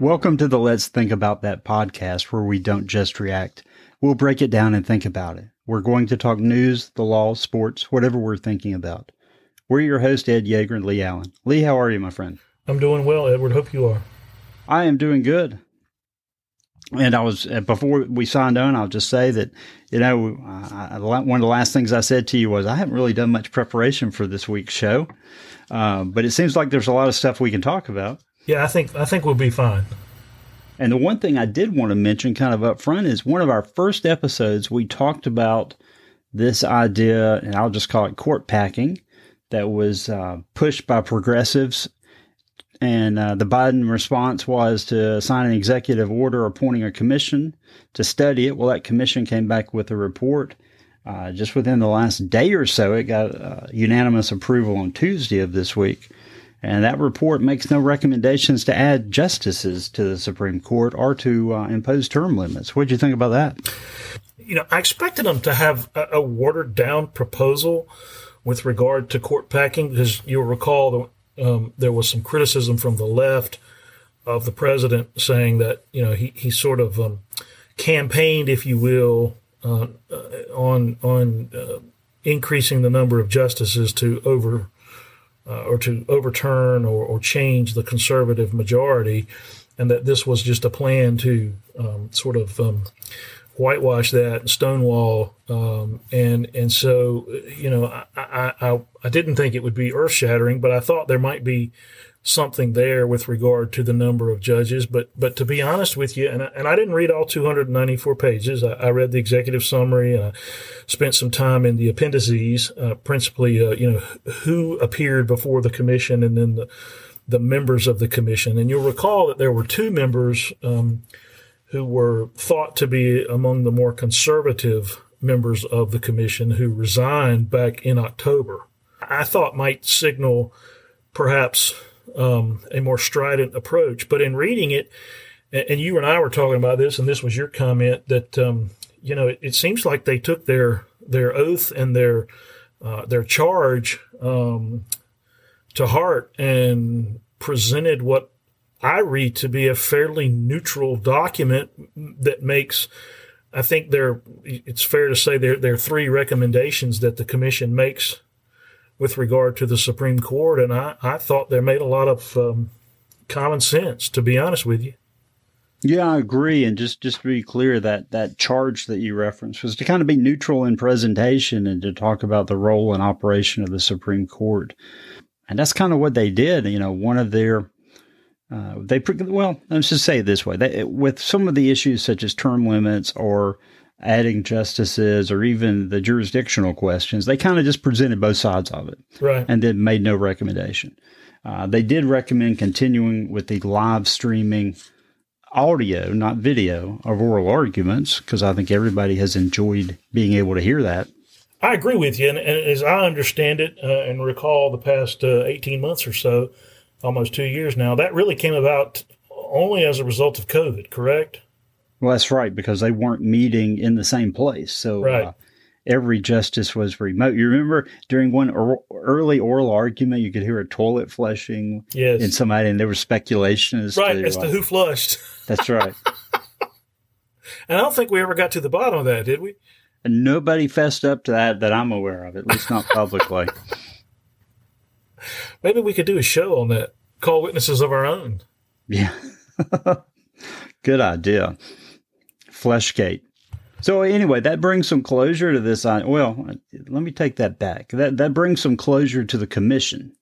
Welcome to the Let's Think About That podcast, where we don't just react. We'll break it down and think about it. We're going to talk news, the law, sports, whatever we're thinking about. We're your host, Ed Yeager and Lee Allen. Lee, how are you, my friend? I'm doing well, Edward. Hope you are. I am doing good. And I was uh, before we signed on. I'll just say that you know I, one of the last things I said to you was I haven't really done much preparation for this week's show, uh, but it seems like there's a lot of stuff we can talk about. Yeah, I think I think we'll be fine. And the one thing I did want to mention, kind of up front, is one of our first episodes we talked about this idea, and I'll just call it court packing, that was uh, pushed by progressives and uh, the Biden response was to sign an executive order appointing a commission to study it. Well, that commission came back with a report. Uh, just within the last day or so, it got uh, unanimous approval on Tuesday of this week. And that report makes no recommendations to add justices to the Supreme Court or to uh, impose term limits. What do you think about that? You know, I expected them to have a, a watered down proposal with regard to court packing because you'll recall um, there was some criticism from the left of the president saying that you know he, he sort of um, campaigned, if you will, uh, uh, on on uh, increasing the number of justices to over or to overturn or, or change the conservative majority, and that this was just a plan to um, sort of um, whitewash that stonewall um, and and so you know I, I I didn't think it would be earth shattering but I thought there might be something there with regard to the number of judges but but to be honest with you and I, and I didn't read all 294 pages. I, I read the executive summary. And I spent some time in the appendices uh, principally uh, you know who appeared before the commission and then the the members of the commission. And you'll recall that there were two members um, who were thought to be among the more conservative members of the commission who resigned back in October. I thought might signal perhaps um, a more strident approach. But in reading it, and you and I were talking about this, and this was your comment that um, you know it, it, seems like they took their their oath and their uh, their charge um, to heart and presented what I read to be a fairly neutral document that makes, I think there, it's fair to say there, there are three recommendations that the commission makes with regard to the Supreme Court. And I, I thought they made a lot of um, common sense, to be honest with you. Yeah, I agree. And just, just to be clear, that, that charge that you referenced was to kind of be neutral in presentation and to talk about the role and operation of the Supreme Court. And that's kind of what they did. You know, one of their uh, they well, let's just say it this way: they, with some of the issues such as term limits or adding justices or even the jurisdictional questions, they kind of just presented both sides of it, right? And then made no recommendation. Uh, they did recommend continuing with the live streaming audio, not video, of oral arguments because I think everybody has enjoyed being able to hear that. I agree with you, and, and as I understand it uh, and recall the past uh, eighteen months or so almost two years now. That really came about only as a result of COVID, correct? Well, that's right, because they weren't meeting in the same place. So uh, right. uh, every justice was remote. You remember during one or, early oral argument, you could hear a toilet flushing yes. in somebody, and there was speculation as right, to, as to uh, who flushed. That's right. and I don't think we ever got to the bottom of that, did we? And nobody fessed up to that that I'm aware of, at least not publicly. Maybe we could do a show on that. Call witnesses of our own. Yeah. Good idea. Flushgate. So anyway, that brings some closure to this. Well, let me take that back. That that brings some closure to the commission.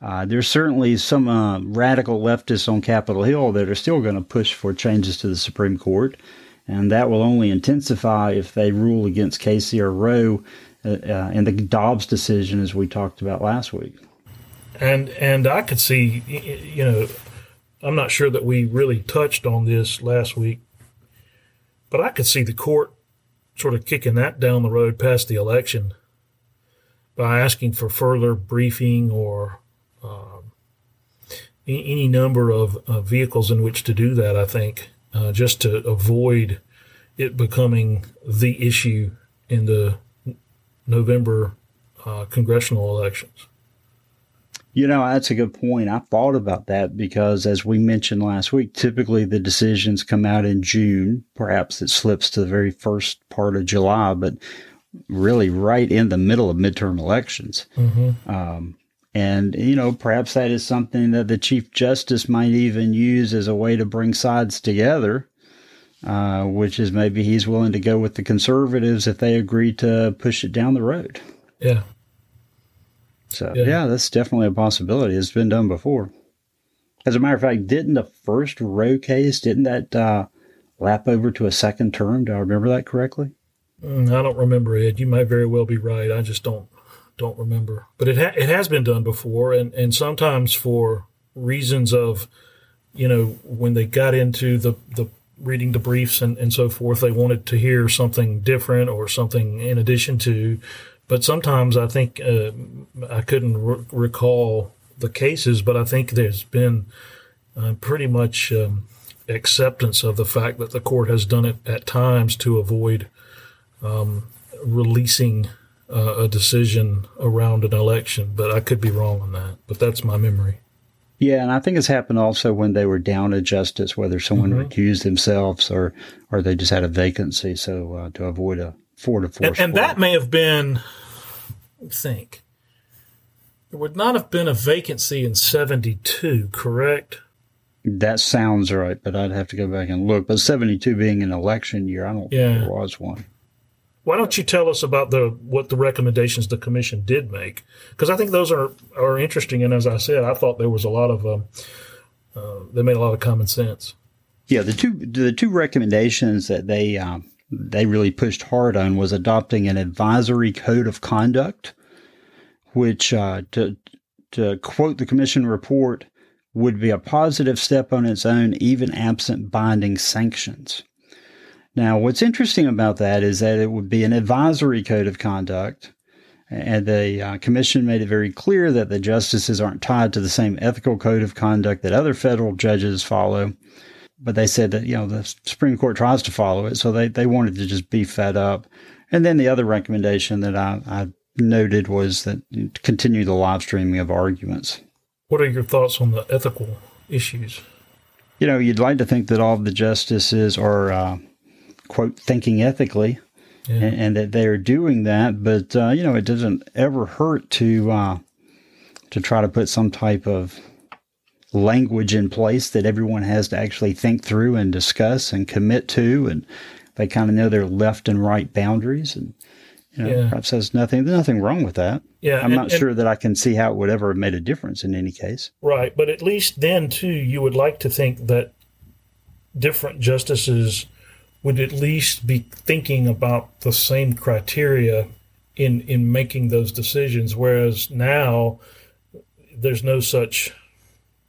Uh, there's certainly some uh, radical leftists on Capitol Hill that are still going to push for changes to the Supreme Court, and that will only intensify if they rule against Casey or Roe uh, uh in the Dobbs decision, as we talked about last week and and I could see, you know, I'm not sure that we really touched on this last week, but I could see the court sort of kicking that down the road past the election by asking for further briefing or um, any number of uh, vehicles in which to do that. I think uh, just to avoid it becoming the issue in the November uh, congressional elections. You know, that's a good point. I thought about that because, as we mentioned last week, typically the decisions come out in June. Perhaps it slips to the very first part of July, but really right in the middle of midterm elections. Mm-hmm. Um, and, you know, perhaps that is something that the Chief Justice might even use as a way to bring sides together, uh, which is maybe he's willing to go with the conservatives if they agree to push it down the road. Yeah. So yeah. yeah. that's definitely a possibility. It's been done before. As a matter of fact, didn't the first Roe case didn't that uh, lap over to a second term? Do I remember that correctly? Mm, I don't remember it. You might very well be right. I just don't don't remember. But it ha- it has been done before, and and sometimes for reasons of, you know, when they got into the the reading the briefs and, and so forth, they wanted to hear something different or something in addition to but sometimes I think uh, I couldn't re- recall the cases, but I think there's been uh, pretty much um, acceptance of the fact that the court has done it at times to avoid um, releasing uh, a decision around an election. But I could be wrong on that. But that's my memory. Yeah, and I think it's happened also when they were down a justice, whether someone mm-hmm. recused themselves or or they just had a vacancy, so uh, to avoid a four to four. And, and that may have been, think, there would not have been a vacancy in 72, correct? That sounds right, but I'd have to go back and look. But 72 being an election year, I don't yeah. think there was one. Why don't you tell us about the what the recommendations the commission did make? Because I think those are are interesting, and as I said, I thought there was a lot of um, uh, they made a lot of common sense. Yeah, the two the two recommendations that they um, they really pushed hard on was adopting an advisory code of conduct, which, uh, to, to quote the commission report, would be a positive step on its own, even absent binding sanctions. Now, what's interesting about that is that it would be an advisory code of conduct, and the uh, commission made it very clear that the justices aren't tied to the same ethical code of conduct that other federal judges follow but they said that you know the Supreme Court tries to follow it, so they they wanted to just be fed up. And then the other recommendation that I, I noted was that continue the live streaming of arguments. What are your thoughts on the ethical issues? You know, you'd like to think that all of the justices are uh, quote thinking ethically. Yeah. And, and, that they are doing that, but uh, you know it doesn't ever hurt to uh, to try to put some type of language in place that everyone has to actually think through and discuss and commit to, and they kind of know their left and right boundaries. And you know, yeah. perhaps there's nothing there's nothing wrong with that. Yeah, I'm and, not sure that I can see how it would ever have made a difference in any case. Right, but at least then too, you would like to think that different justices would at least be thinking about the same criteria in in making those decisions, whereas now there's no such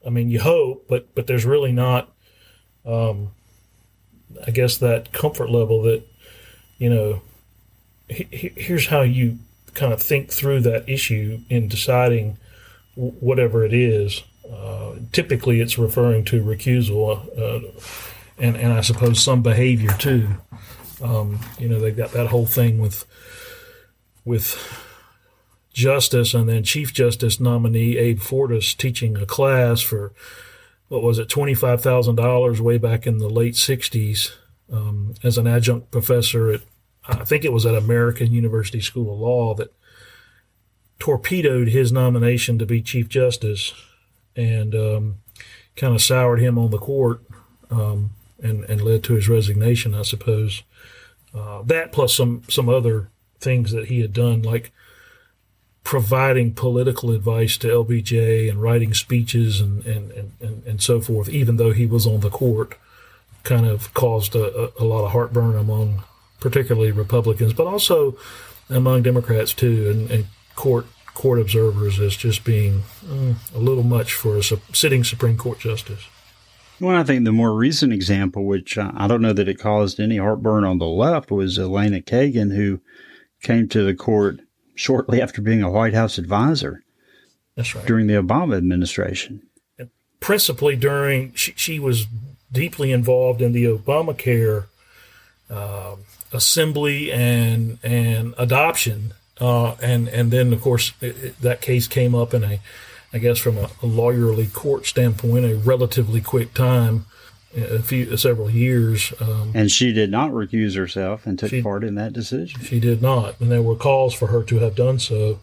I mean, you hope, but but there's really not. Um, I guess that comfort level that you know. He, here's how you kind of think through that issue in deciding whatever it is. Uh, typically, it's referring to recusal, uh, and and I suppose some behavior too. Um, you know, they've got that whole thing with with Justice and then Chief Justice nominee Abe Fortas teaching a class for what was it twenty five thousand dollars way back in the late '60s um, as an adjunct professor at I think it was at American University School of Law that torpedoed his nomination to be Chief Justice and um, kind of soured him on the court um, and and led to his resignation, I suppose. Uh, that plus some some other things that he had done, like providing political advice to LBJ and writing speeches and, and, and, and, so forth, even though he was on the court, kind of caused a, a, lot of heartburn among particularly Republicans, but also among Democrats too, and, and court court observers as just being mm, a little much for a su- sitting Supreme Court justice. Well, I think the more recent example, which I don't know that it caused any heartburn on the left, was Elena Kagan, who came to the court shortly after being a White House advisor. That's right. During the Obama administration. Principally during, she, she was deeply involved in the Obamacare uh, assembly and and adoption. Uh, and and then of course it, it, that case came up in a I guess from a, a lawyerly court standpoint, a relatively quick time, a few several years. Um, and she did not recuse herself and took she, part in that decision. She did not, and there were calls for her to have done so,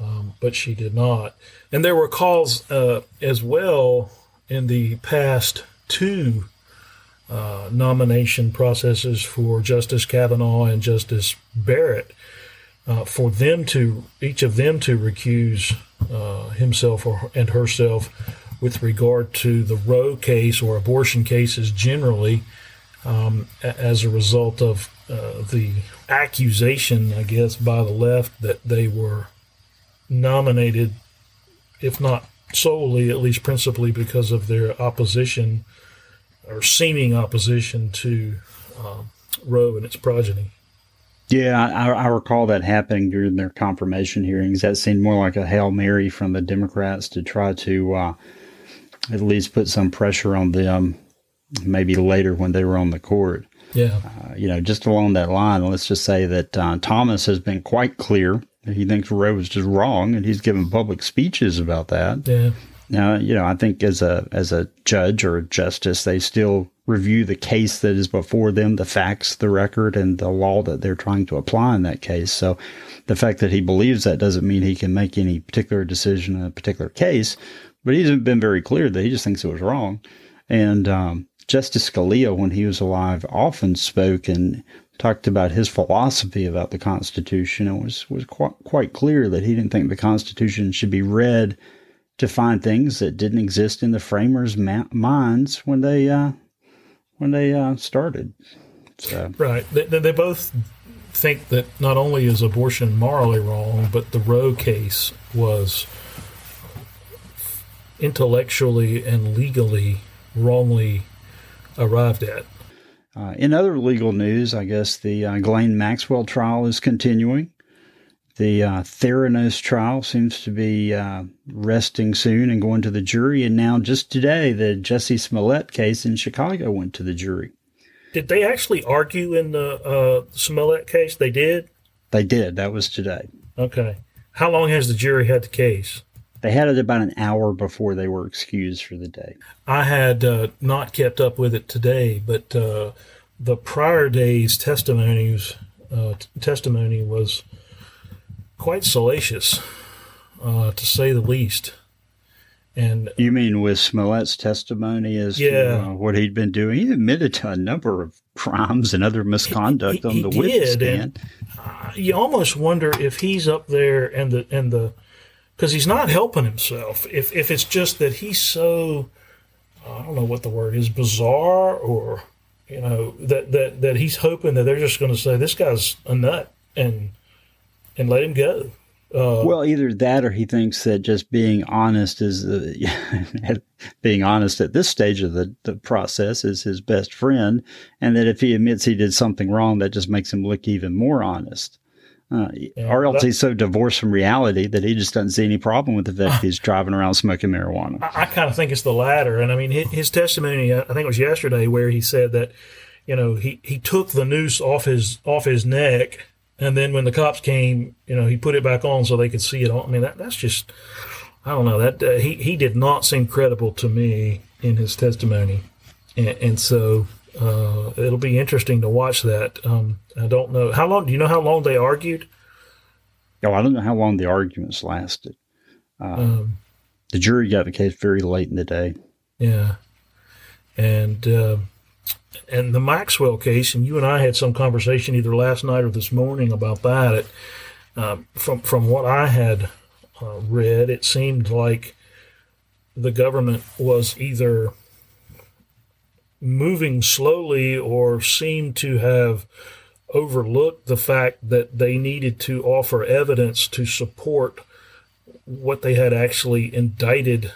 um, but she did not. And there were calls uh, as well in the past two uh, nomination processes for Justice Kavanaugh and Justice Barrett uh, for them to each of them to recuse uh, himself or and herself with regard to the Roe case or abortion cases generally um, as a result of uh, the accusation, I guess, by the left that they were nominated, if not solely, at least principally because of their opposition or seeming opposition to um, Roe and its progeny. Yeah, I, I, recall that happening during their confirmation hearings. That seemed more like a hail mary from the Democrats to try to uh, at least put some pressure on them, maybe later when they were on the court. Yeah, uh, you know, just along that line, let's just say that uh, Thomas has been quite clear he thinks Roe was just wrong, and he's given public speeches about that. Yeah. Now, you know, I think as a as a judge or a justice, they still review the case that is before them, the facts, the record, and the law that they're trying to apply in that case. So, the fact that he believes that doesn't mean he can make any particular decision in a particular case. But he's been very clear that he just thinks it was wrong. And um, Justice Scalia, when he was alive, often spoke and talked about his philosophy about the Constitution and was, was quite, quite clear that he didn't think the Constitution should be read to find things that didn't exist in the framers' ma- minds when they uh, when they uh, started. So. Right. They, they both think that not only is abortion morally wrong, but the Roe case was intellectually and legally wrongly arrived at. Uh, in other legal news, I guess the uh, Ghislaine Maxwell trial is continuing. The uh, Theranos trial seems to be uh, resting soon and going to the jury. And now, just today, the Jussie Smollett case in Chicago went to the jury. Did they actually argue in the uh, Smollett case? They did? They did. That was today. Okay. How long has the jury had the case? They had it about an hour before they were excused for the day. I had uh, not kept up with it today, but uh, the prior day's testimonies uh, t- testimony was quite salacious, uh, to say the least. And you mean with Smollett's testimony as yeah. to uh, what he'd been doing? He admitted to a number of crimes and other misconduct he, he, on the witness stand. Uh, you almost wonder if he's up there and the and the because he's not helping himself. If if it's just that he's so I don't know what the word is bizarre or you know that that that he's hoping that they're just going to say this guy's a nut and and let him go. Uh, well, either that or he thinks that just being honest is the, being honest at this stage of the, the process is his best friend, and that if he admits he did something wrong, that just makes him look even more honest. Uh, yeah, he's so divorced from reality that he just doesn't see any problem with the fact he's driving around smoking marijuana. I, I kind of think it's the latter. And I mean, his, his, testimony, I think it was yesterday, where he said that, you know, he, he took the noose off his off his neck, and then when the cops came, you know, he put it back on so they could see it. On. I mean, that, that's just, I don't know. That uh, he he did not seem credible to me in his testimony, and, and so uh, it'll be interesting to watch that. Um, I don't know how long. Do you know how long they argued? Oh, I don't know how long the arguments lasted. Uh, um, the jury got the case very late in the day. Yeah, and uh, and the Maxwell case, and you and I had some conversation either last night or this morning about that. It, uh, from from what I had uh, read, it seemed like the government was either moving slowly or seemed to have overlooked the fact that they needed to offer evidence to support what they had actually indicted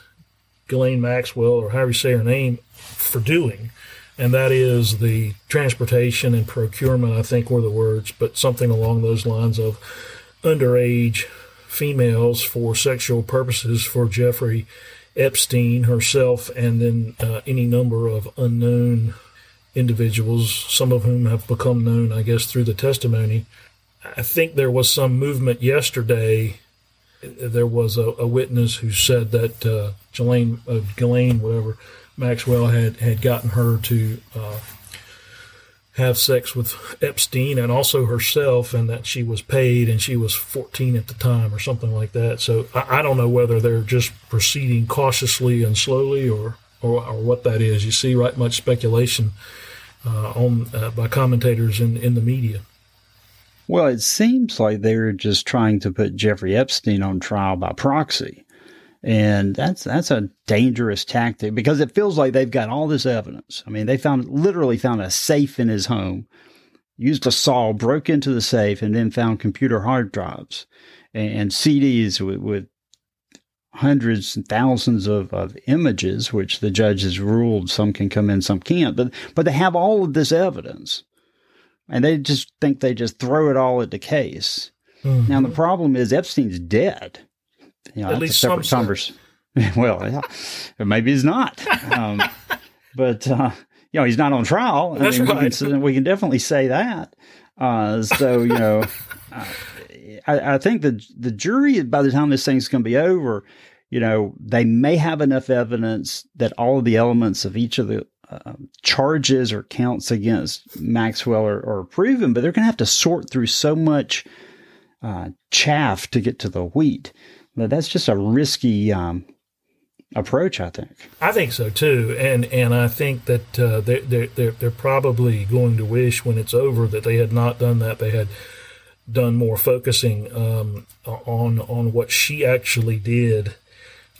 Ghislaine Maxwell, or however you say her name, for doing. And that is the transportation and procurement, I think were the words, but something along those lines of underage females for sexual purposes for Jeffrey Epstein herself, and then uh, any number of unknown individuals, some of whom have become known, I guess, through the testimony. I think there was some movement yesterday there was a, a, witness who said that uh, Ghislaine, uh, Ghislaine, whatever, Maxwell had, had gotten her to uh, have sex with Epstein and also herself, and that she was paid and she was 14 at the time or something like that. So I, I don't know whether they're just proceeding cautiously and slowly or, or, or what that is. You see, right, much speculation uh, on uh, by commentators in, in the media. Well, it seems like they're just trying to put Jeffrey Epstein on trial by proxy. And that's that's a dangerous tactic because it feels like they've got all this evidence. I mean, they found literally found a safe in his home, used a saw, broke into the safe, and then found computer hard drives and, and CDs with, with, hundreds and thousands of, of images, which the judge has ruled some can come in, some can't. But but they have all of this evidence and they just think they just throw it all at the case. Mm-hmm. Now the problem is Epstein's dead. You know, at least some conversation. well, yeah, maybe he's not. Um, but uh, you know, he's not on trial. That's I mean, right. we, can, we can definitely say that. Uh, so you know, uh, I, I, think the the jury by the time this thing's going to be over, you know, they may have enough evidence that all of the elements of each of the um, charges or counts against Maxwell are, are proven, but they're going to have to sort through so much uh, chaff to get to the wheat. But that's just a risky um, approach, I think. I think so too, and and I think that uh, they they they're, they're probably going to wish when it's over that they had not done that. They had done more focusing um, on on what she actually did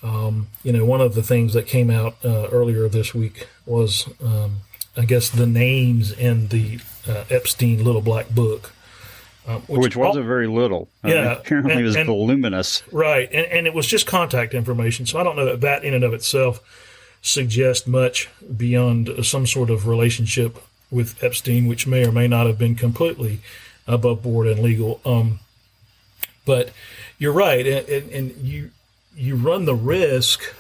um, you know, one of the things that came out uh, earlier this week was, um, I guess, the names in the uh, Epstein Little Black Book. Um, which, which, wasn't very little. Yeah, apparently and, it was and, voluminous. Right, and, and it was just contact information. So I don't know that that in and of itself suggests much beyond some sort of relationship with Epstein, which may or may not have been completely above board and legal. Um, but you're right, and, and you you run the risk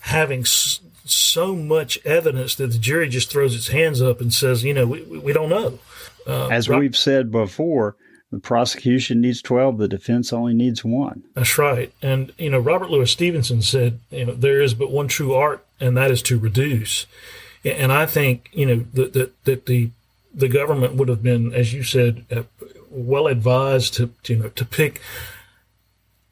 having s- so much evidence that the jury just throws its hands up and says, you know, we, we don't know. Uh, As we've said before, the prosecution needs 12, the defense only needs one. That's right. And, you know, Robert Louis Stevenson said, you know, there is but one true art, and that is to reduce. And I think, you know, that, that, that the, the government would have been, as you said, uh, well advised to, to, you know, to pick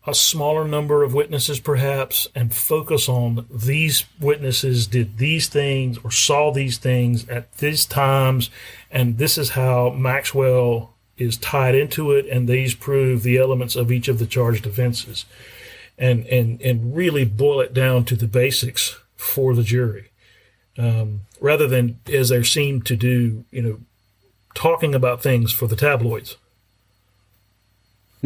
a smaller number of witnesses perhaps and focus on these witnesses did these things or saw these things at these times and this is how Maxwell is tied into it and these prove the elements of each of the charged offenses and and and really boil it down to the basics for the jury um, rather than as they seem to do you know talking about things for the tabloids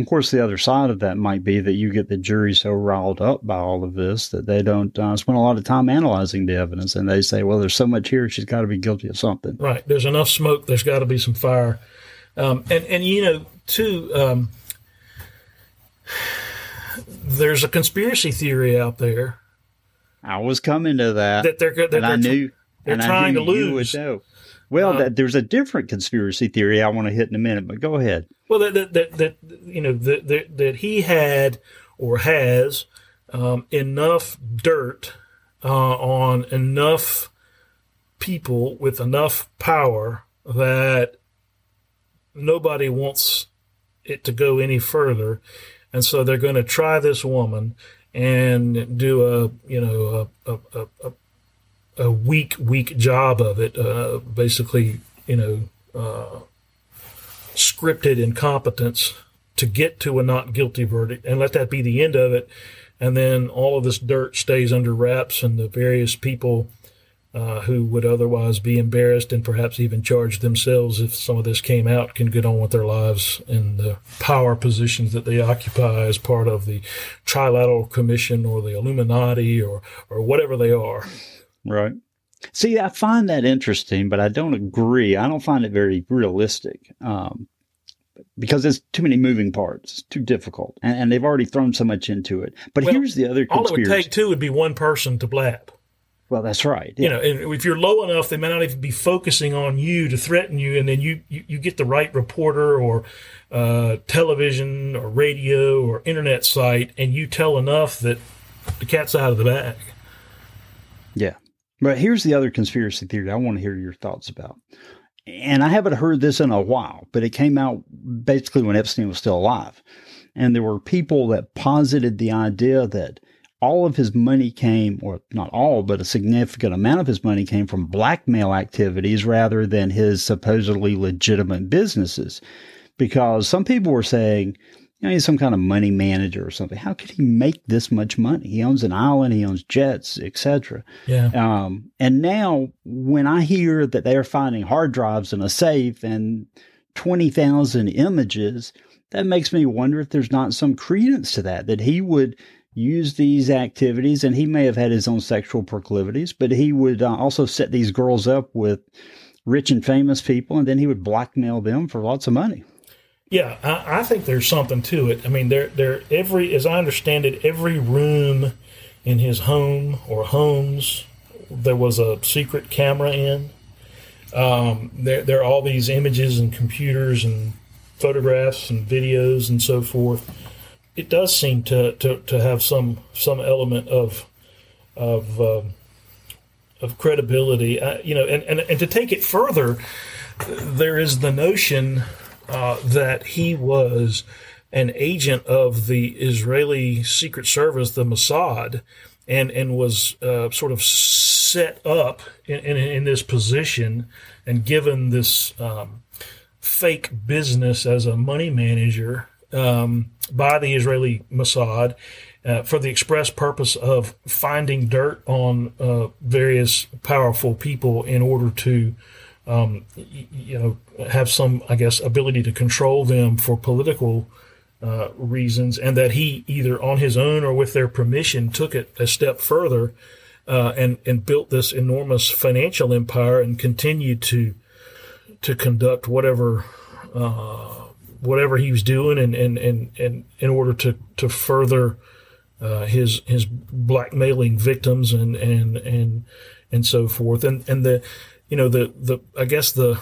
of course, the other side of that might be that you get the jury so riled up by all of this that they don't uh, spend a lot of time analyzing the evidence, and they say, "Well, there's so much here; she's got to be guilty of something." Right. There's enough smoke. There's got to be some fire, um, and and you know, too. Um, there's a conspiracy theory out there. I was coming to that. That they're that and they're, I knew they're and trying I knew to lose. You would know. Well, uh, that, there's a different conspiracy theory I want to hit in a minute, but go ahead. Well, that that that, that you know that, that that he had or has um, enough dirt uh, on enough people with enough power that nobody wants it to go any further, and so they're going to try this woman and do a you know a, a, a, a weak, weak job of it. Uh, basically, you know, uh, scripted incompetence to get to a not guilty verdict and let that be the end of it. And then all of this dirt stays under wraps, and the various people uh, who would otherwise be embarrassed and perhaps even charge themselves if some of this came out can get on with their lives in the power positions that they occupy as part of the Trilateral Commission or the Illuminati or, or whatever they are. Right. See, I find that interesting, but I don't agree. I don't find it very realistic um, because there's too many moving parts. It's too difficult, and, and they've already thrown so much into it. But well, here's the other conspiracy. All it would take too would be one person to blab. Well, that's right. You know, and if you're low enough, they may not even be focusing on you to threaten you, and then you you, you get the right reporter or uh, television or radio or internet site, and you tell enough that the cat's out of the bag. Yeah. But here's the other conspiracy theory I want to hear your thoughts about. And I haven't heard this in a while, but it came out basically when Epstein was still alive. And there were people that posited the idea that all of his money came, or not all, but a significant amount of his money came from blackmail activities rather than his supposedly legitimate businesses. Because some people were saying, you know, he's some kind of money manager or something. How could he make this much money? He owns an island, he owns jets, etc. Yeah. Um, and now, when I hear that they are finding hard drives in a safe and twenty thousand images, that makes me wonder if there's not some credence to that. That he would use these activities, and he may have had his own sexual proclivities, but he would uh, also set these girls up with rich and famous people, and then he would blackmail them for lots of money. Yeah, I, I, think there's something to it. I mean, there, there, every, as I understand it, every room in his home or homes, there was a secret camera in. Um, there, there are all these images and computers and photographs and videos and so forth. It does seem to, to, to have some some element of of um, of credibility, uh, you know, and, and and to take it further, there is the notion uh, that he was an agent of the Israeli Secret Service, the Mossad, and and was uh, sort of set up in, in, in, this position and given this um, fake business as a money manager um, by the Israeli Mossad. Uh, for the express purpose of finding dirt on uh, various powerful people in order to um, you know, have some, I guess, ability to control them for political uh, reasons, and that he either on his own or with their permission took it a step further uh, and and built this enormous financial empire and continued to to conduct whatever uh, whatever he was doing, and and and, and in order to to further uh, his his blackmailing victims and and and and so forth, and and the you know the the I guess the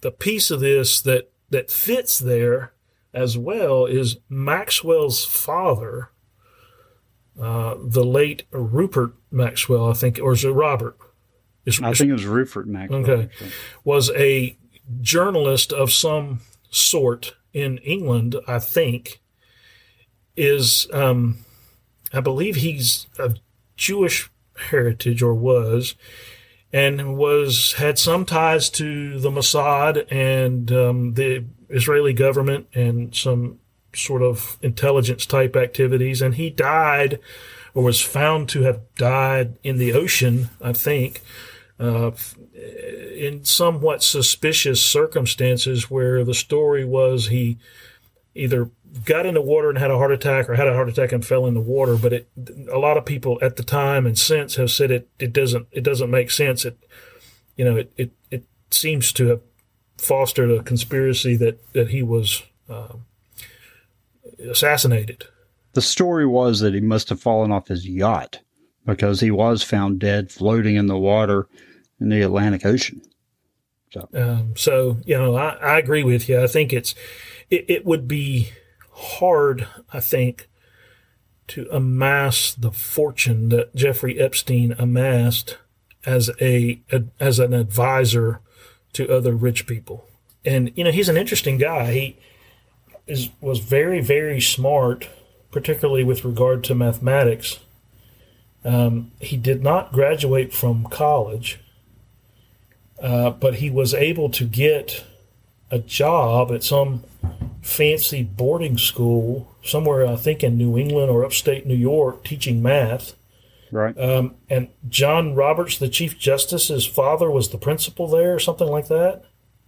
the piece of this that that fits there as well is Maxwell's father, uh, the late Rupert Maxwell, I think, or is it Robert? It's, I think it was Rupert Maxwell. Okay, was a journalist of some sort in England, I think. Is um, I believe he's of Jewish heritage or was and was had some ties to the Mossad and um, the Israeli government and some sort of intelligence type activities. And he died or was found to have died in the ocean, I think, uh, in somewhat suspicious circumstances where the story was he either got in the water and had a heart attack or had a heart attack and fell in the water. But it, a lot of people at the time and since have said it, it doesn't, it doesn't make sense. It, you know, it, it, it seems to have fostered a conspiracy that, that he was uh, assassinated. The story was that he must have fallen off his yacht because he was found dead floating in the water in the Atlantic Ocean. So, um, so you know, I, I agree with you. I think it's, it, it would be hard, I think, to amass the fortune that Jeffrey Epstein amassed as a, a, as an advisor to other rich people. And you know, he's an interesting guy. He is was very very smart, particularly with regard to mathematics. Um, he did not graduate from college, uh, but he was able to get a job at some fancy boarding school somewhere, I think in New England or upstate New York, teaching math. Right. Um, and John Roberts, the Chief Justice's father, was the principal there, or something like that.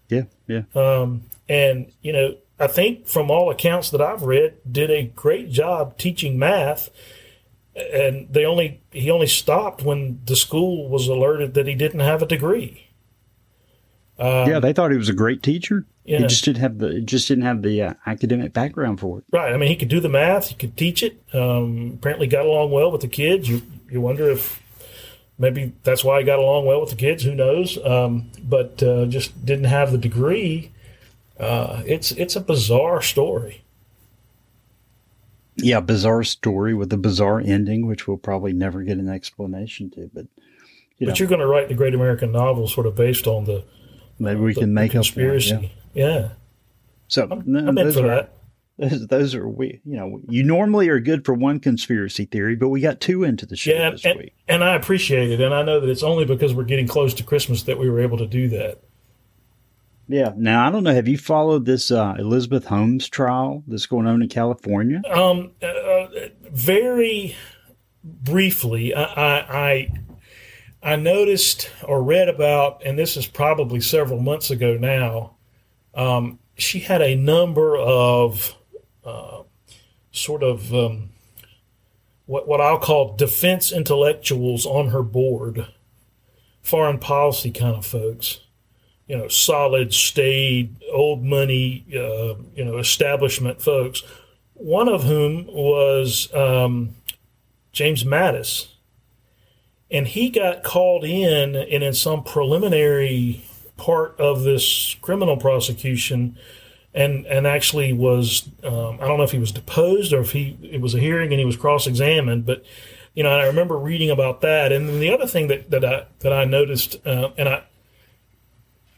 Yeah, yeah. Um, and you know, I think from all accounts that I've read, did a great job teaching math. And they only he only stopped when the school was alerted that he didn't have a degree. Um, yeah, they thought he was a great teacher. Yeah. He just didn't have the just didn't have the uh, academic background for it. Right. I mean, he could do the math. He could teach it. Um, apparently, got along well with the kids. You you wonder if maybe that's why he got along well with the kids. Who knows? Um, but uh, just didn't have the degree. Uh, it's it's a bizarre story. Yeah, bizarre story with a bizarre ending, which we'll probably never get an explanation to. But you but know, you're going to write the great American novel, sort of based on the maybe we the, can make a conspiracy. yeah. yeah. So I'm, no, I'm in for are, that. Those, those are we. You know, you normally are good for one conspiracy theory, but we got two into the show yeah, this and, week, and I appreciate it. And I know that it's only because we're getting close to Christmas that we were able to do that. Yeah. Now I don't know. Have you followed this uh, Elizabeth Holmes trial that's going on in California? Um, uh, uh very briefly. I, I I noticed or read about, and this is probably several months ago now. Um, she had a number of uh, sort of um, what what I'll call defense intellectuals on her board, foreign policy kind of folks, you know, solid, staid, old money, uh, you know, establishment folks. One of whom was um, James Mattis, and he got called in and in some preliminary part of this criminal prosecution and and actually was um, I don't know if he was deposed or if he it was a hearing and he was cross examined, but you know I remember reading about that. And then the other thing that that I that I noticed uh, and I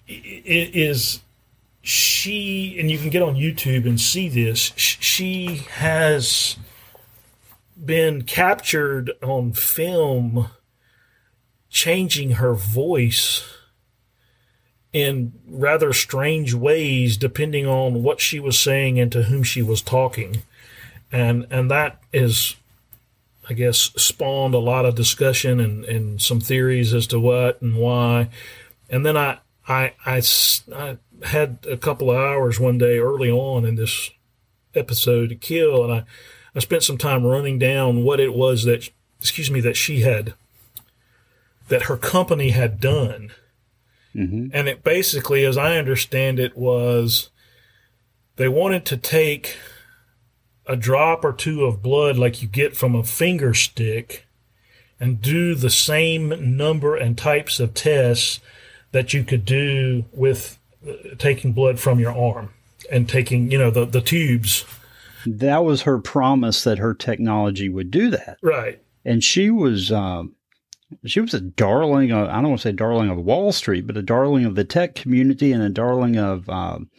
is she and you can get on YouTube and see this. She has been captured on film changing her voice in rather strange ways depending on what she was saying and to whom she was talking. And and that is I guess spawned a lot of discussion and, and some theories as to what and why. And then I, I, I, I had a couple of hours one day early on in this episode to kill, and I, I spent some time running down what it was that, excuse me, that she had, that her company had done Mm-hmm. And it basically, as I understand it, was they wanted to take a drop or two of blood like you get from a finger stick and do the same number and types of tests that you could do with uh, taking blood from your arm and taking, you know, the, the tubes. That was her promise that her technology would do that. Right. And she was um, she was a darling. Of, I don't want to say darling of Wall Street, but a darling of the tech community and a darling of um,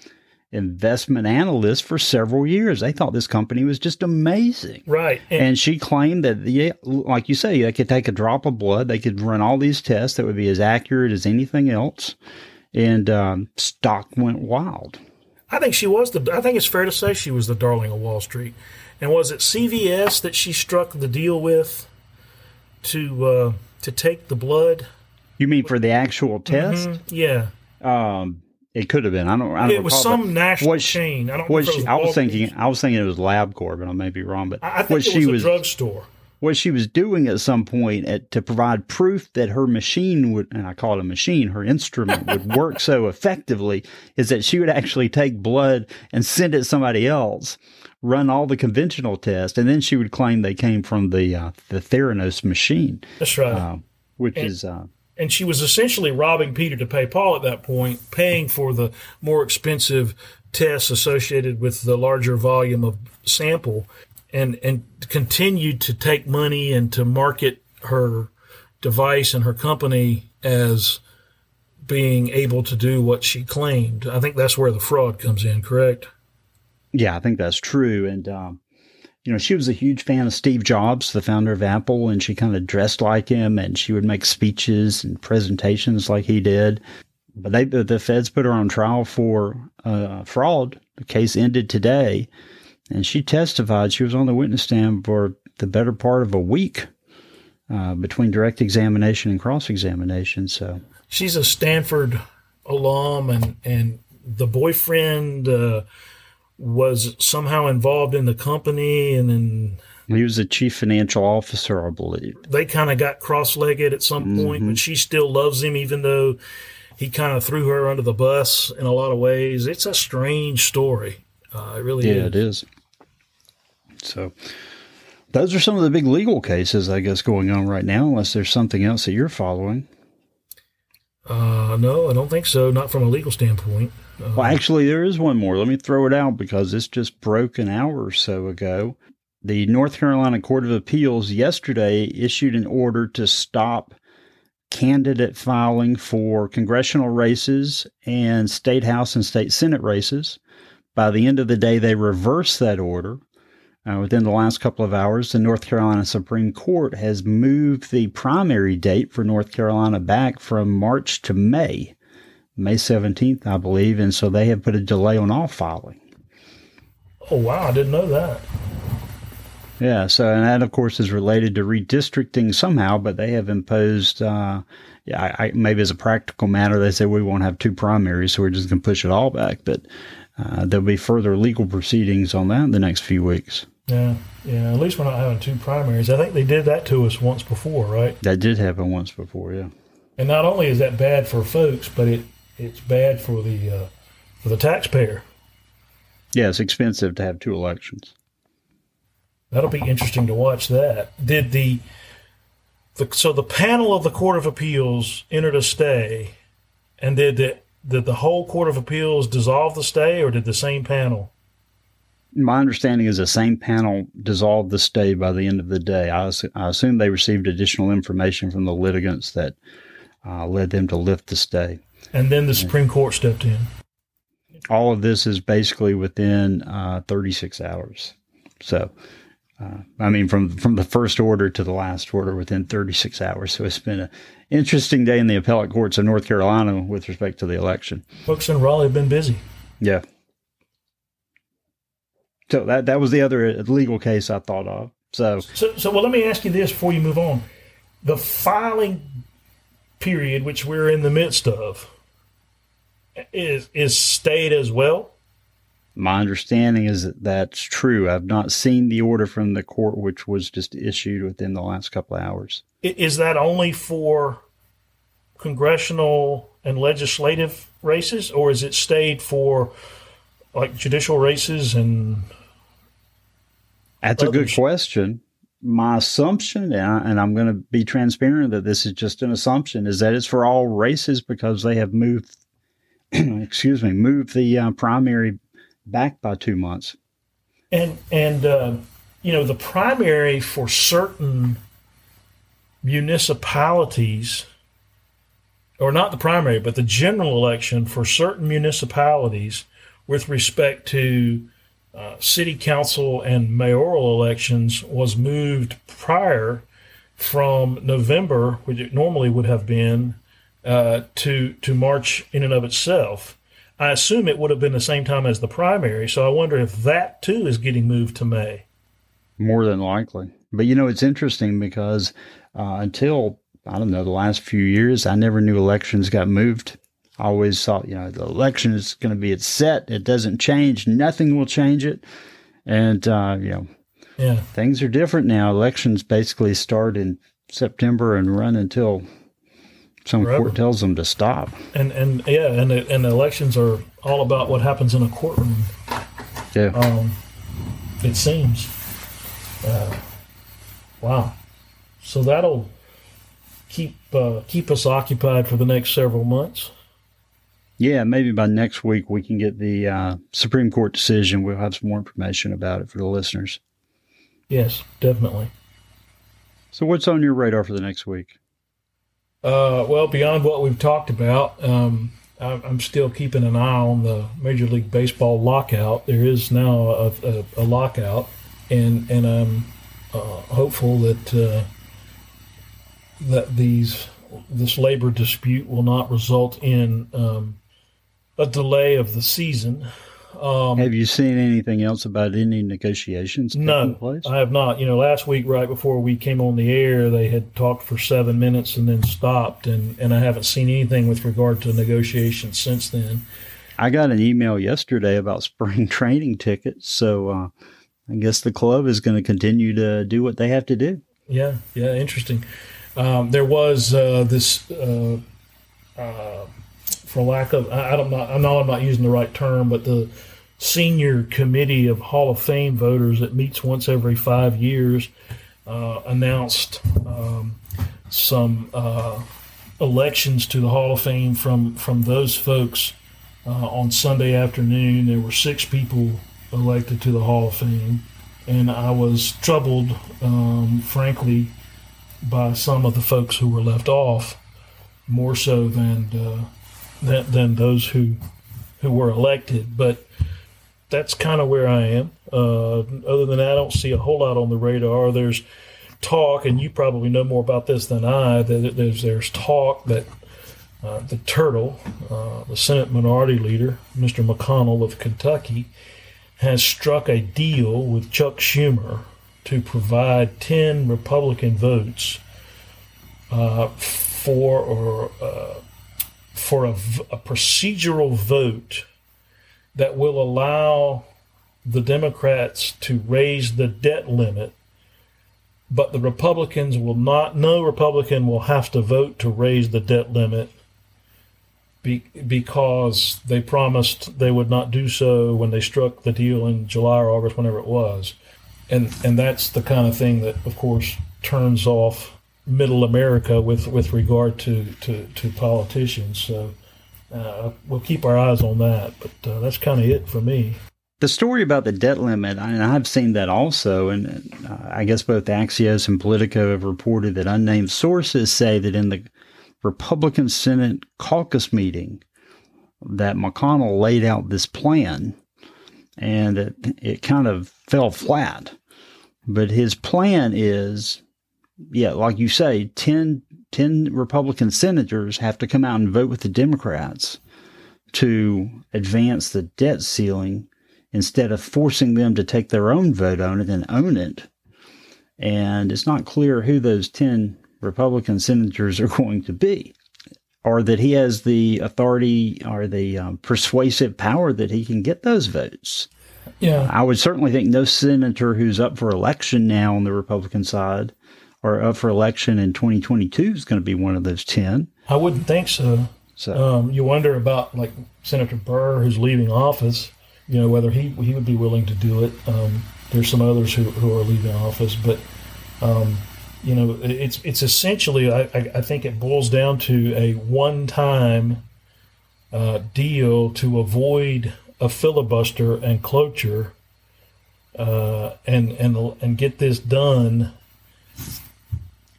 investment analysts for several years. They thought this company was just amazing, right? And, and she claimed that, yeah, like you say, they could take a drop of blood, they could run all these tests that would be as accurate as anything else, and um, stock went wild. I think she was the. I think it's fair to say she was the darling of Wall Street. And was it CVS that she struck the deal with to uh, to take the blood. You mean for the actual test? Mm-hmm. Yeah. Um, it could have been. I don't. I don't it was some national what she, chain. I don't. What she, I was thinking. I was thinking it was LabCorp, but I may be wrong. But I, I think what it she was a drugstore. What she was doing at some point at, to provide proof that her machine would, and I call it a machine, her instrument would work so effectively, is that she would actually take blood and send it somebody else, run all the conventional tests, and then she would claim they came from the uh, the Theranos machine. That's right. Uh, which and, is. Uh, and she was essentially robbing Peter to pay Paul at that point, paying for the more expensive tests associated with the larger volume of sample, and and continued to take money and to market her device and her company as being able to do what she claimed. I think that's where the fraud comes in, correct? Yeah, I think that's true. And, um, you know, she was a huge fan of Steve Jobs, the founder of Apple, and she kind of dressed like him and she would make speeches and presentations like he did. But they, the feds put her on trial for uh, fraud. The case ended today, and she testified. She was on the witness stand for the better part of a week uh, between direct examination and cross examination. So she's a Stanford alum, and and the boyfriend. Uh, was somehow involved in the company and then he was the chief financial officer, I believe. They kind of got cross legged at some mm-hmm. point, but she still loves him, even though he kind of threw her under the bus in a lot of ways. It's a strange story. Uh, it really yeah, is. it is. So, those are some of the big legal cases, I guess, going on right now, unless there's something else that you're following. Uh, no, I don't think so. Not from a legal standpoint. Uh, well, actually, there is one more. Let me throw it out because this just broke an hour or so ago. The North Carolina Court of Appeals yesterday issued an order to stop candidate filing for congressional races and state house and state senate races. By the end of the day, they reversed that order. Uh, within the last couple of hours, the North Carolina Supreme Court has moved the primary date for North Carolina back from March to May, May 17th, I believe. And so they have put a delay on all filing. Oh, wow. I didn't know that. Yeah, so and that of course is related to redistricting somehow, but they have imposed. Uh, yeah, I, I, maybe as a practical matter, they say we won't have two primaries, so we're just going to push it all back. But uh, there'll be further legal proceedings on that in the next few weeks. Yeah, yeah. At least we're not having two primaries. I think they did that to us once before, right? That did happen once before, yeah. And not only is that bad for folks, but it it's bad for the uh, for the taxpayer. Yeah, it's expensive to have two elections. That'll be interesting to watch. That did the, the so the panel of the Court of Appeals entered a stay, and did the did the whole Court of Appeals dissolve the stay, or did the same panel? My understanding is the same panel dissolved the stay by the end of the day. I, I assume they received additional information from the litigants that uh, led them to lift the stay. And then the Supreme Court stepped in. All of this is basically within uh, 36 hours. So uh, I mean, from from the first order to the last order within 36 hours. So it's been an interesting day in the appellate courts of North Carolina with respect to the election. Folks in Raleigh have been busy. Yeah. So that that was the other legal case I thought of. So, so, so well, let me ask you this before you move on: the filing period, which we're in the midst of, is is stayed as well. My understanding is that that's true. I've not seen the order from the court, which was just issued within the last couple of hours. Is that only for congressional and legislative races, or is it stayed for like judicial races and? That's others? a good question. My assumption, and I'm going to be transparent that this is just an assumption, is that it's for all races because they have moved, excuse me, moved the uh, primary back by two months. And and uh, you know the primary for certain municipalities, or not the primary, but the general election for certain municipalities with respect to uh, city council and mayoral elections was moved prior from November, which it normally would have been, uh, to to March in and of itself. I assume it would have been the same time as the primary. So I wonder if that too is getting moved to May. More than likely. But you know, it's interesting because uh, until, I don't know, the last few years, I never knew elections got moved. I always thought, you know, the election is going to be it's set. It doesn't change. Nothing will change it. And, uh, you know, yeah. things are different now. Elections basically start in September and run until some Forever. court tells them to stop. And and yeah, and and the elections are all about what happens in a courtroom. Yeah. Um, it seems. Uh, wow. So that'll keep uh, keep us occupied for the next several months. Yeah, maybe by next week we can get the uh, Supreme Court decision. We'll have some more information about it for the listeners. Yes, definitely. So, what's on your radar for the next week? Uh, well, beyond what we've talked about, um, I'm still keeping an eye on the Major League Baseball lockout. There is now a, a, a lockout, and and I'm uh, hopeful that uh, that these this labor dispute will not result in um, a delay of the season. Um, have you seen anything else about any negotiations? No, I have not. You know, last week, right before we came on the air, they had talked for seven minutes and then stopped, and, and I haven't seen anything with regard to negotiations since then. I got an email yesterday about spring training tickets, so uh, I guess the club is going to continue to do what they have to do. Yeah, yeah, interesting. Um, there was uh, this. Uh, uh for lack of I, am not I know I'm not using the right term, but the senior committee of Hall of Fame voters that meets once every five years uh, announced um, some uh, elections to the Hall of Fame from from those folks uh, on Sunday afternoon. There were six people elected to the Hall of Fame, and I was troubled, um, frankly, by some of the folks who were left off, more so than uh, than, than those who who were elected. But that's kind of where I am. Uh, other than that, I don't see a whole lot on the radar. There's talk, and you probably know more about this than I. That there's there's talk that uh, the turtle, uh, the Senate Minority Leader, Mr. McConnell of Kentucky, has struck a deal with Chuck Schumer to provide 10 Republican votes uh, for or uh, for a, a procedural vote that will allow the Democrats to raise the debt limit, but the Republicans will not, no Republican will have to vote to raise the debt limit be, because they promised they would not do so when they struck the deal in July or August, whenever it was. And, and that's the kind of thing that, of course, turns off middle America with, with regard to, to, to politicians. So, uh, we'll keep our eyes on that. But uh, that's kind of it for me. The story about the debt limit, and I've seen that also, and uh, I guess both Axios and Politico have reported that unnamed sources say that in the Republican Senate caucus meeting, that McConnell laid out this plan, and it, it kind of fell flat. But his plan is, yeah, like you say, 10 10 Republican senators have to come out and vote with the Democrats to advance the debt ceiling instead of forcing them to take their own vote on it and own it. And it's not clear who those 10 Republican senators are going to be, or that he has the authority or the um, persuasive power that he can get those votes. Yeah. I would certainly think no senator who's up for election now on the Republican side or up for election in 2022 is going to be one of those 10. I wouldn't think so. So um, you wonder about like Senator Burr, who's leaving office. You know whether he he would be willing to do it. Um, there's some others who, who are leaving office, but um, you know it's it's essentially I, I think it boils down to a one time uh, deal to avoid a filibuster and cloture, uh, and and and get this done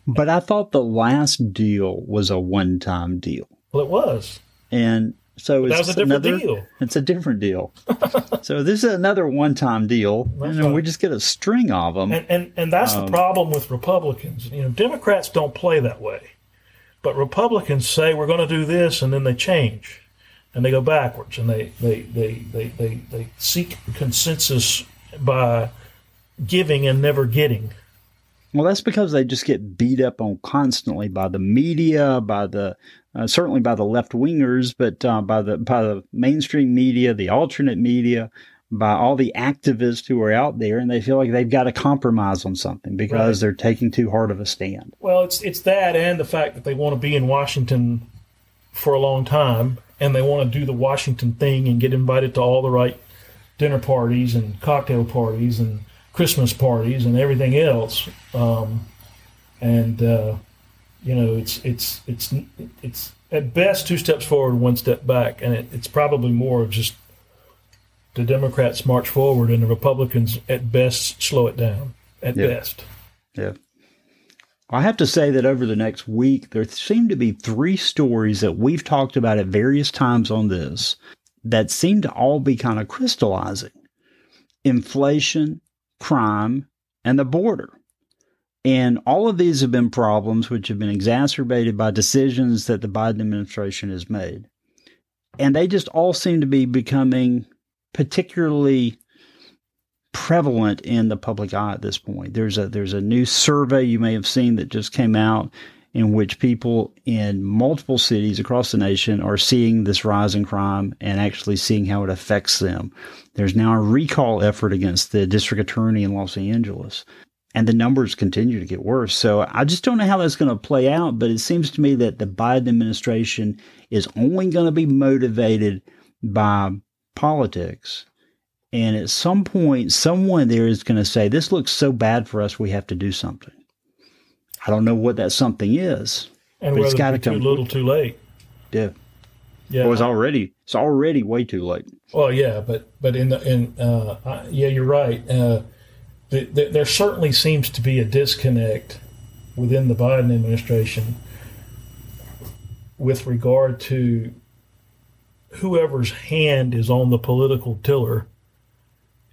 but I thought the last deal was a one time deal. Well, it was. And so it's that was a different another, deal. It's a different deal. so this is another one time deal. That's and right. we just get a string of them. And, and, and that's um, the problem with Republicans. You know, Democrats don't play that way. But Republicans say we're going to do this and then they change and they go backwards and they, they, they, they, they, they seek consensus by giving and never getting. Well, that's because they just get beat up on constantly by the media, by the uh, certainly by the left wingers, but uh, by the by the mainstream media, the alternate media, by all the activists who are out there, and they feel like they've got to compromise on something because right. they're taking too hard of a stand. Well, it's it's that and the fact that they want to be in Washington for a long time, and they want to do the Washington thing and get invited to all the right dinner parties and cocktail parties and Christmas parties and everything else. Um, and uh, you know, it's it's it's it's at best two steps forward, one step back, and it, it's probably more of just the Democrats march forward and the Republicans at best slow it down. At yeah. best, yeah. I have to say that over the next week, there seem to be three stories that we've talked about at various times on this that seem to all be kind of crystallizing inflation, crime, and the border. And all of these have been problems which have been exacerbated by decisions that the Biden administration has made. And they just all seem to be becoming particularly prevalent in the public eye at this point. There's a there's a new survey you may have seen that just came out in which people in multiple cities across the nation are seeing this rise in crime and actually seeing how it affects them. There's now a recall effort against the district attorney in Los Angeles. And the numbers continue to get worse. So I just don't know how that's going to play out, but it seems to me that the Biden administration is only going to be motivated by politics And at some point, someone there is going to say, This looks so bad for us, we have to do something. I don't know what that something is. And but it's got to come. too little, too late. Yeah. Yeah. It was already, it's already way too late. Well, yeah, but but in the in uh, I- yeah, you're right. Uh, the, the, there certainly seems to be a disconnect within the Biden administration with regard to whoever's hand is on the political tiller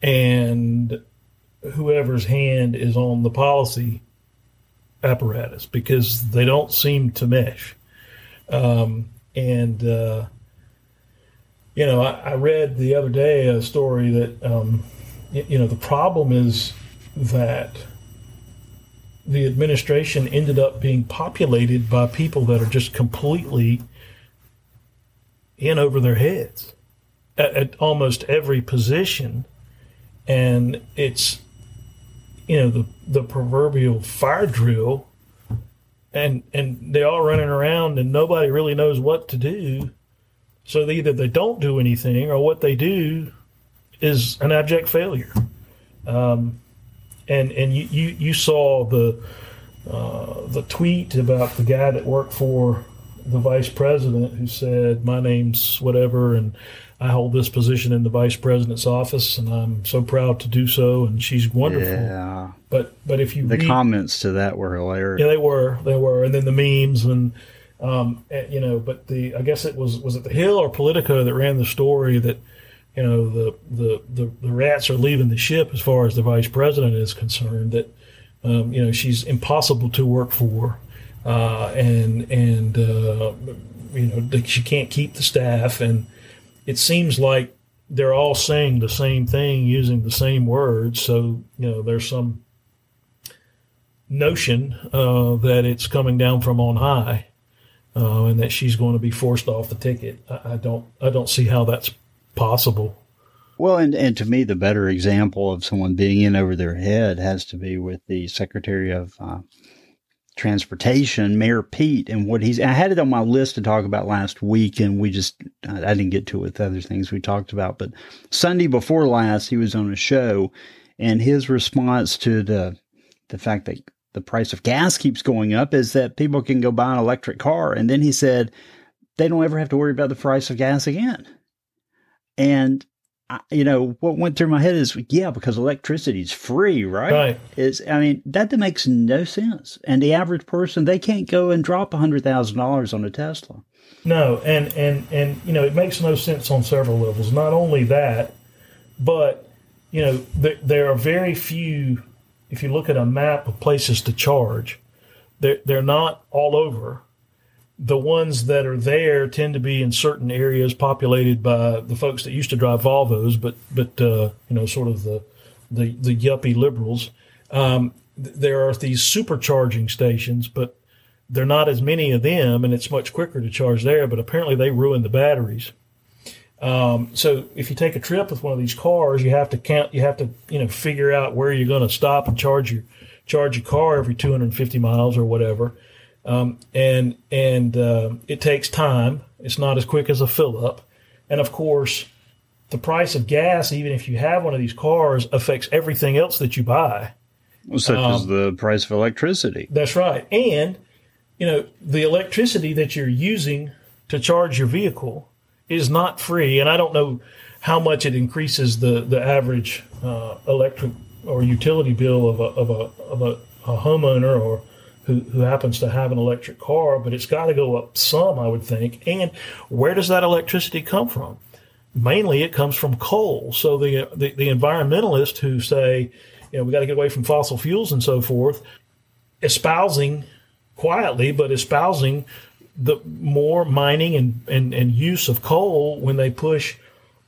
and whoever's hand is on the policy apparatus because they don't seem to mesh. Um, and uh, you know, I, I read the other day a story that, um, you know, the problem is that the administration ended up being populated by people that are just completely in over their heads at, at almost every position. And it's, you know, the, the proverbial fire drill. And, and they're all running around and nobody really knows what to do. So either they don't do anything, or what they do is an abject failure. Um, and and you, you, you saw the uh, the tweet about the guy that worked for the vice president who said, "My name's whatever, and I hold this position in the vice president's office, and I'm so proud to do so, and she's wonderful." Yeah. But but if you The read, comments to that were hilarious. yeah, they were. They were, and then the memes and um, eh, you know. But the I guess it was was it the Hill or Politico that ran the story that you know the the the, the rats are leaving the ship as far as the vice president is concerned. That um, you know she's impossible to work for, uh, and and uh, you know she can't keep the staff, and it seems like they're all saying the same thing using the same words. So you know there's some notion uh, that it's coming down from on high, uh, and that she's going to be forced off the ticket. I, I don't, I don't see how that's possible. Well, and, and to me, the better example of someone being in over their head has to be with the Secretary of uh, Transportation, Mayor Pete, and what he's. I had it on my list to talk about last week, and we just I didn't get to it with other things we talked about. But Sunday before last, he was on a show, and his response to the the fact that the price of gas keeps going up is that people can go buy an electric car, and then he said they don't ever have to worry about the price of gas again. And I, you know what went through my head is yeah because electricity is free right Right. is i mean that makes no sense and the average person they can't go and drop a hundred thousand dollars on a tesla No, and and and you know it makes no sense on several levels. Not only that, but you know there, there are very few. If you look at a map of places to charge, they're they're not all over. The ones that are there tend to be in certain areas populated by the folks that used to drive Volvos, but but uh, you know sort of the the the yuppie liberals. Um, th- there are these supercharging stations, but there are not as many of them, and it's much quicker to charge there. But apparently, they ruin the batteries. Um, so if you take a trip with one of these cars, you have to count. You have to you know figure out where you're going to stop and charge your charge your car every 250 miles or whatever. Um, and and uh, it takes time. It's not as quick as a fill up, and of course, the price of gas, even if you have one of these cars, affects everything else that you buy. such as the price of electricity That's right. And, you know, the electricity that you're using to charge your vehicle is not free. And I don't know how much it increases the, the average uh, electric or utility bill of a, of a, of a, a homeowner or who, who happens to have an electric car, but it's got to go up some, I would think. And where does that electricity come from? Mainly it comes from coal. So the, the, the environmentalists who say, you know, we got to get away from fossil fuels and so forth, espousing quietly, but espousing the more mining and, and, and use of coal when they push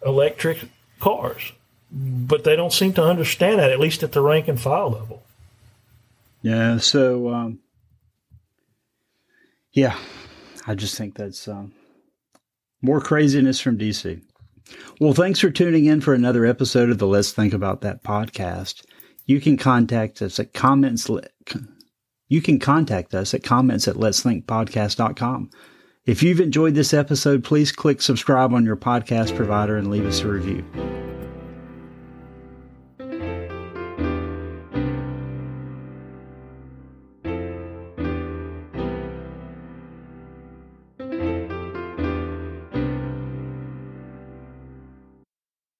electric cars. But they don't seem to understand that, at least at the rank and file level. yeah so um, yeah i just think that's um, more craziness from dc well thanks for tuning in for another episode of the let's think about that podcast. You can contact us at comments you can contact us at comments at let's think podcast.com if you've enjoyed this episode please click subscribe on your podcast provider and leave us a review